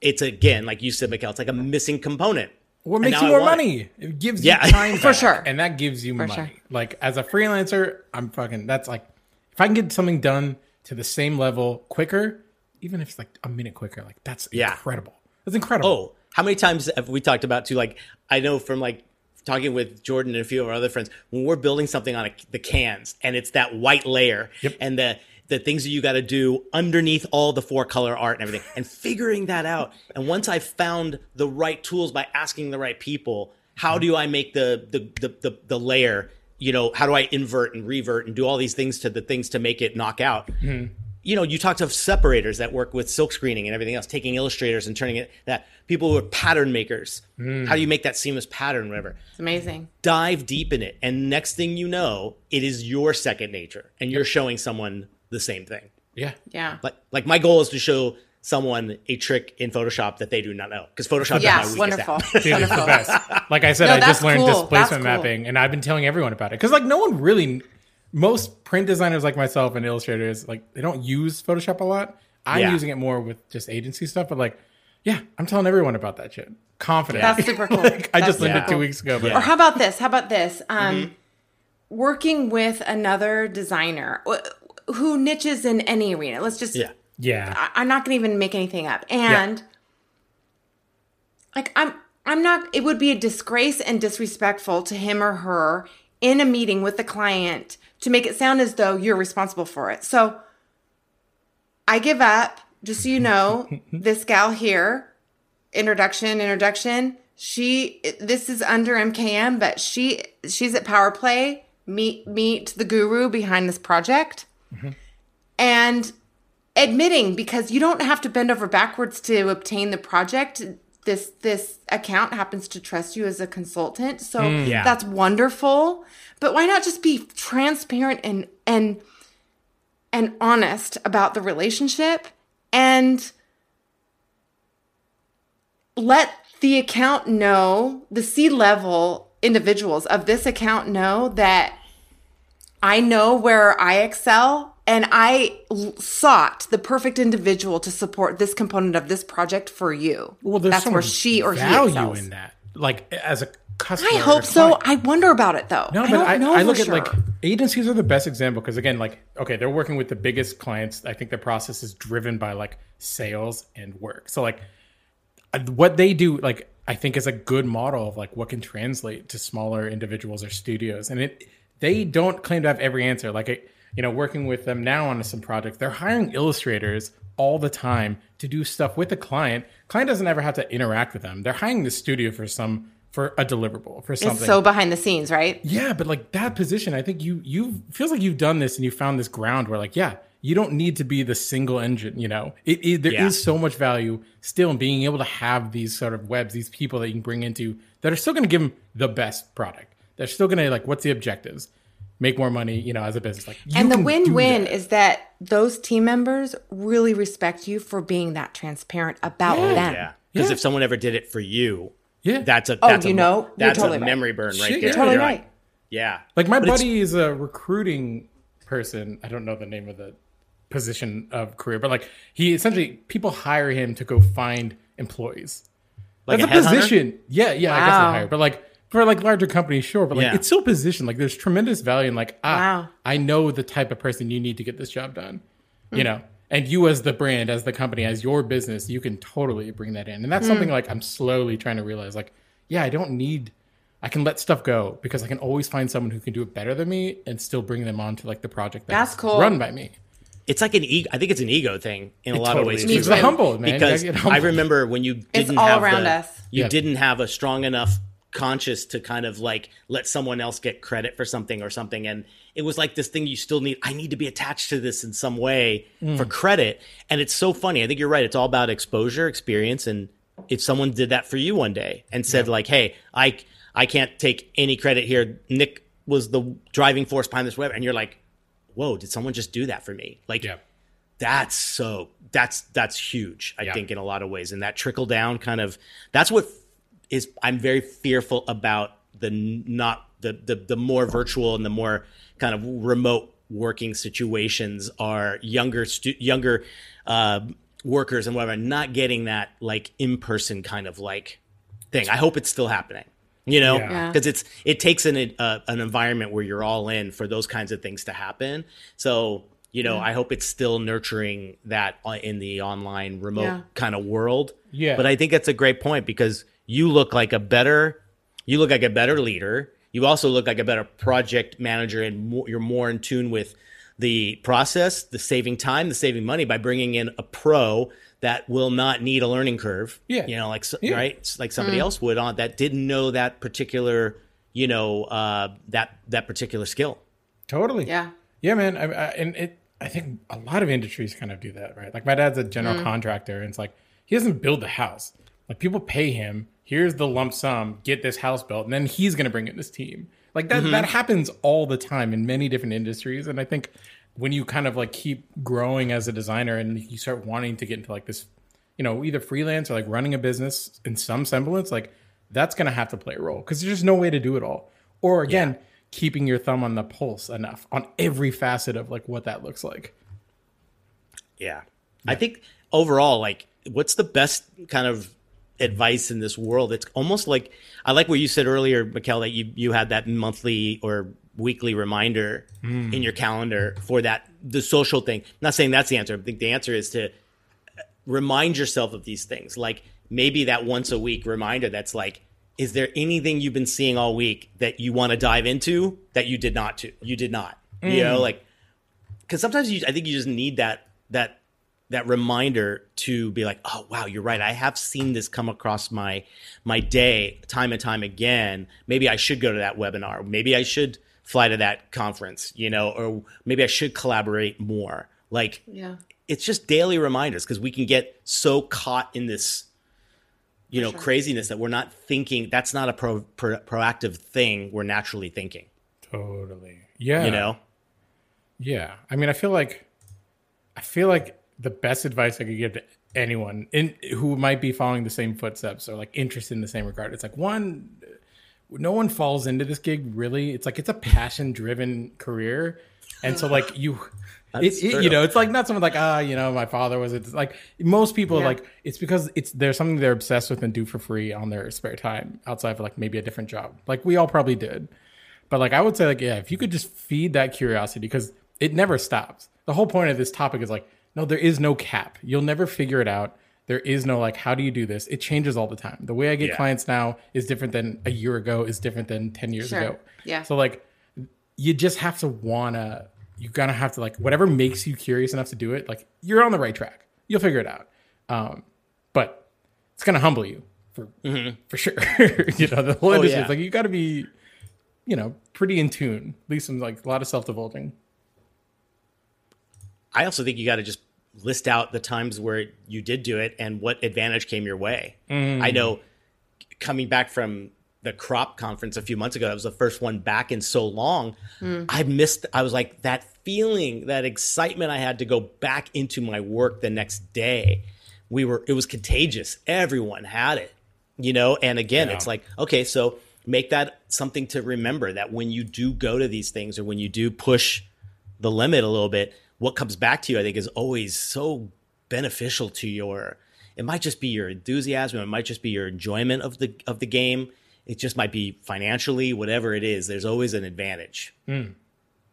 it's again, like you said, Mikkel, it's like a missing component. What makes you more want it. money? It gives Yeah. you time For sure. and that gives you money. sure. Like as a freelancer, I'm fucking. That's like if I can get something done to the same level quicker, even if it's like a minute quicker, like that's Yeah. incredible. That's incredible. Oh, how many times have we talked about too? Like I know from like talking with Jordan and a few of our other friends when we're building something on a, the cans and it's that white layer Yep. and the the things that you got to do underneath all the four color art and everything and figuring that out. And once I found the right tools by asking the right people, how do I make the the the the, the layer? You know, how do I invert and revert and do all these things to the things to make it knock out? Mm-hmm. You know, you talk to separators that work with silk screening and everything else, taking illustrators and turning it that people who are pattern makers. Hmm. How do you make that seamless pattern, whatever? It's amazing. Dive deep in it, and next thing you know, it is your second nature, and you're showing someone the same thing. yeah. Yeah. Like, like my goal is to show someone a trick in Photoshop that they do not know, because Photoshop Yeah, is my weakest wonderful. app. Dude, it's the best. Like I said, No, I just learned cool. displacement cool. mapping, and I've been telling everyone about it because like no one really, most print designers like myself and illustrators like they don't use Photoshop a lot. I'm Yeah. using it more with just agency stuff, but like, yeah, I'm telling everyone about that shit. Confident. That's super cool. Like, I just learned super it two weeks ago, but Or how about this? How about this? Um, Mm-hmm. Working with another designer who niches in any arena. Let's just Yeah. yeah, I- I'm not going to even make anything up. And like I'm I'm not it would be a disgrace and disrespectful to him or her in a meeting with the client to make it sound as though you're responsible for it. So I give up, just so you know, this gal here, introduction, introduction. She this is under MKM, but she she's at Power Play. Meet meet the guru behind this project. Mm-hmm. And admitting because you don't have to bend over backwards to obtain the project this this account happens to trust you as a consultant. So mm. Yeah. that's wonderful. But why not just be transparent and and and honest about the relationship and let the account know the C level individuals of this account know that I know where I excel and I l- sought the perfect individual to support this component of this project for you. Well, there's That's so where she or he value excels. in that. Like as a customer, I hope so. I wonder about it though. No, I but I, I look sure. at like agencies are the best example because again, like okay, they're working with the biggest clients. I think the process is driven by like sales and work. So like uh, what they do, like I think is a good model of like what can translate to smaller individuals or studios, and it they don't claim to have every answer. Like I, you know, working with them now on some projects, they're hiring illustrators all the time to do stuff with the client. Client doesn't ever have to interact with them. They're hiring the studio for some for a deliverable for something. it's so behind the scenes, right? Yeah, but like that position, I think you you feels like you've done this and you found this ground where like yeah, you don't need to be the single engine. You know, it, it there is Yeah. so much value still in being able to have these sort of webs, these people that you can bring into that are still going to give them the best product. They're still going to like what's the objectives? Make more money, you know, as a business. Like and the win-win that. is that those team members really respect you for being that transparent about them. Yeah. Because Yeah. if someone ever did it for you, Yeah. that's a Oh, you a, know, that's totally a right. memory burn right Shit, there. you're totally You're right. Yeah. Like my But buddy is a recruiting person. I don't know the name of the position of career, but like he essentially people hire him to go find employees. Like That's a a, position. Yeah, yeah, I guess Wow. they hire. But like for like larger companies, sure. But like Yeah. it's still position. Like there's tremendous value in like ah, Wow. I know the type of person you need to get this job done. You know. And you as the brand, as the company, as your business, you can totally bring that in. And that's something like I'm slowly trying to realize like, yeah, I don't need I can let stuff go because I can always find someone who can do it better than me and still bring them on to like the project That's cool. run by me. It's like an ego. I think it's an ego thing in a It lot totally of ways. is. too, It's right? humble, man. Because gotta I remember when you didn't all have around the, us. you Yeah. didn't have a strong enough conscious to kind of like let someone else get credit for something or something. And it was like this thing you still need i need to be attached to this in some way for Mm. credit. And it's so funny. I think you're right. It's all about exposure experience. And if someone did that for you one day and said like hey i i can't take any credit here. Nick was the driving force behind this web. And you're like whoa did someone just do that for me? Like Yeah. that's so that's that's huge i Yeah. think in a lot of ways. And that trickle down kind of that's what is i'm very fearful about the not the the, the more virtual and the more kind of remote working situations are younger stu- younger uh, workers and whatever not getting that like in-person kind of like thing i hope it's still happening you know Yeah. Yeah. because it's it takes an uh, an environment where you're all in for those kinds of things to happen so you know i hope it's still nurturing that uh, in the online remote Yeah. kind of world Yeah. but i think that's a great point because you look like a better you look like a better leader you also look like a better project manager and more, you're more in tune with the process the saving time the saving money by bringing in a pro that will not need a learning curve Yeah. you know like Yeah. right like somebody else would on that didn't know that particular you know uh that that particular skill Totally. Yeah. Yeah, man. I, I, and it, I think a lot of industries kind of do that, right? Like my dad's a general Mm. contractor, and it's like he doesn't build the house. Like people pay him. Here's the lump sum. Get this house built, and then he's going to bring in this team. Like that. Mm-hmm. That happens all the time in many different industries, and I think when you kind of like keep growing as a designer and you start wanting to get into like this, you know, either freelance or like running a business in some semblance, like that's going to have to play a role because there's just no way to do it all. Or again, keeping your thumb on the pulse enough on every facet of like what that looks like. Yeah. I think overall, like, what's the best kind of advice in this world? It's almost like I like what you said earlier, Mikkel, that you you had that monthly or weekly reminder hmm. in your calendar for that the social thing. I'm not saying that's the answer. I think the answer is to uh, remind yourself of these things. Like maybe that once a week reminder that's like, is there anything you've been seeing all week that you want to dive into that you did not to you did not you know hmm. like because sometimes you i think you just need that that that reminder to be like oh wow you're right i have seen this come across my my day time and time again maybe i should go to that webinar maybe i should fly to that conference you know or maybe i should collaborate more like Yeah. it's just daily reminders because we can get so caught in this you know craziness that we're not thinking that's not a pro, pro, proactive thing we're naturally thinking Totally. Yeah. you know Yeah. I mean, I feel like I feel like the best advice I could give to anyone in who might be following the same footsteps or like interested in the same regard. It's like one no one falls into this gig really. It's like it's a passion driven career. And so like you it, it- you know, it's like not someone like, ah, you know, my father was it's like most people Yeah. like it's because it's there's something they're obsessed with and do for free on their spare time outside of like maybe a different job. Like we all probably did. But like I would say like yeah, if you could just feed that curiosity because it never stops. The whole point of this topic is like no there is no cap. You'll never figure it out. There is no like how do you do this? It changes all the time. The way I get Yeah. clients now is different than a year ago is different than 10 years Sure. ago. Yeah. So like you just have to wanna you gotta have to like whatever makes you curious enough to do it, like you're on the right track. You'll figure it out. Um but it's gonna humble you for for sure. you know, the whole Mm-hmm. Oh, industry yeah. is like you gotta be you know, pretty in tune. At least some like a lot of self divulging. i also think you got to just list out the times where you did do it and what advantage came your way. Mm. I know coming back from the crop conference a few months ago that was the first one back in so long mm. i missed i was like that feeling that excitement i had to go back into my work the next day. We were it was contagious. Everyone had it you know? And again Yeah. it's like okay so make that something to remember that when you do go to these things or when you do push the limit a little bit what comes back to you i think is always so beneficial to your it might just be your enthusiasm it might just be your enjoyment of the of the game it just might be financially whatever it is there's always an advantage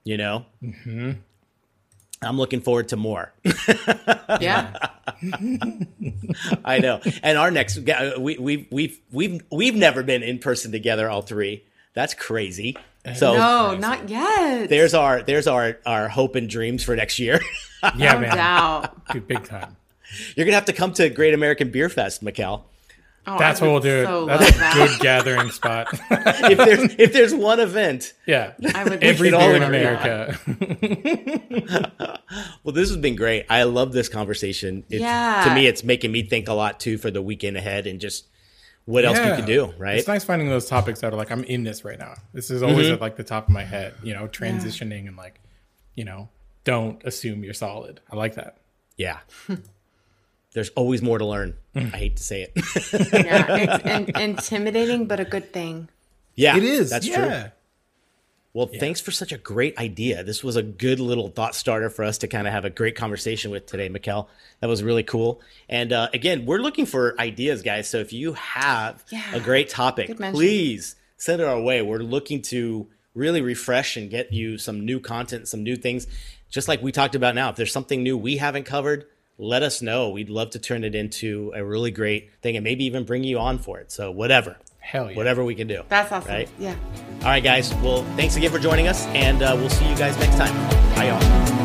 you know mm-hmm. i'm looking forward to more Yeah. I know. And our next, we, we've we've we've we've never been in person together, all three. That's crazy. So No, not yet. there's our there's our our hope and dreams for next year. Yeah, no man. doubt. Dude, big time. You're gonna have to come to Great American Beer Fest, Mikkel. Oh, That's I what we'll do. So That's a that. good gathering spot. If there's if there's one event, yeah. I would Every all beer in. America. well, this has been great. I love this conversation. It's, Yeah. To me, it's making me think a lot too for the weekend ahead and just what else we Yeah. can do. Right. It's nice finding those topics that are like, I'm in this right now. This is always Mm-hmm. at like the top of my head, you know, transitioning and like, you know, don't assume you're solid. I like that. Yeah. There's always more to learn. Mm. I hate to say it. Yeah, it's in- intimidating, but a good thing. yeah, It is. That's yeah. true. Well, thanks for such a great idea. This was a good little thought starter for us to kind of have a great conversation with today, Mikkel. That was really cool. And uh, again, we're looking for ideas, guys. So if you have Yeah. a great topic, please send it our way. We're looking to really refresh and get you some new content, some new things. Just like we talked about now, if there's something new we haven't covered, let us know. We'd love to turn it into a really great thing and maybe even bring you on for it. So whatever, Hell yeah. whatever we can do. That's awesome. Right? Yeah. All right, guys. Well, thanks again for joining us, and uh, we'll see you guys next time. Bye, y'all.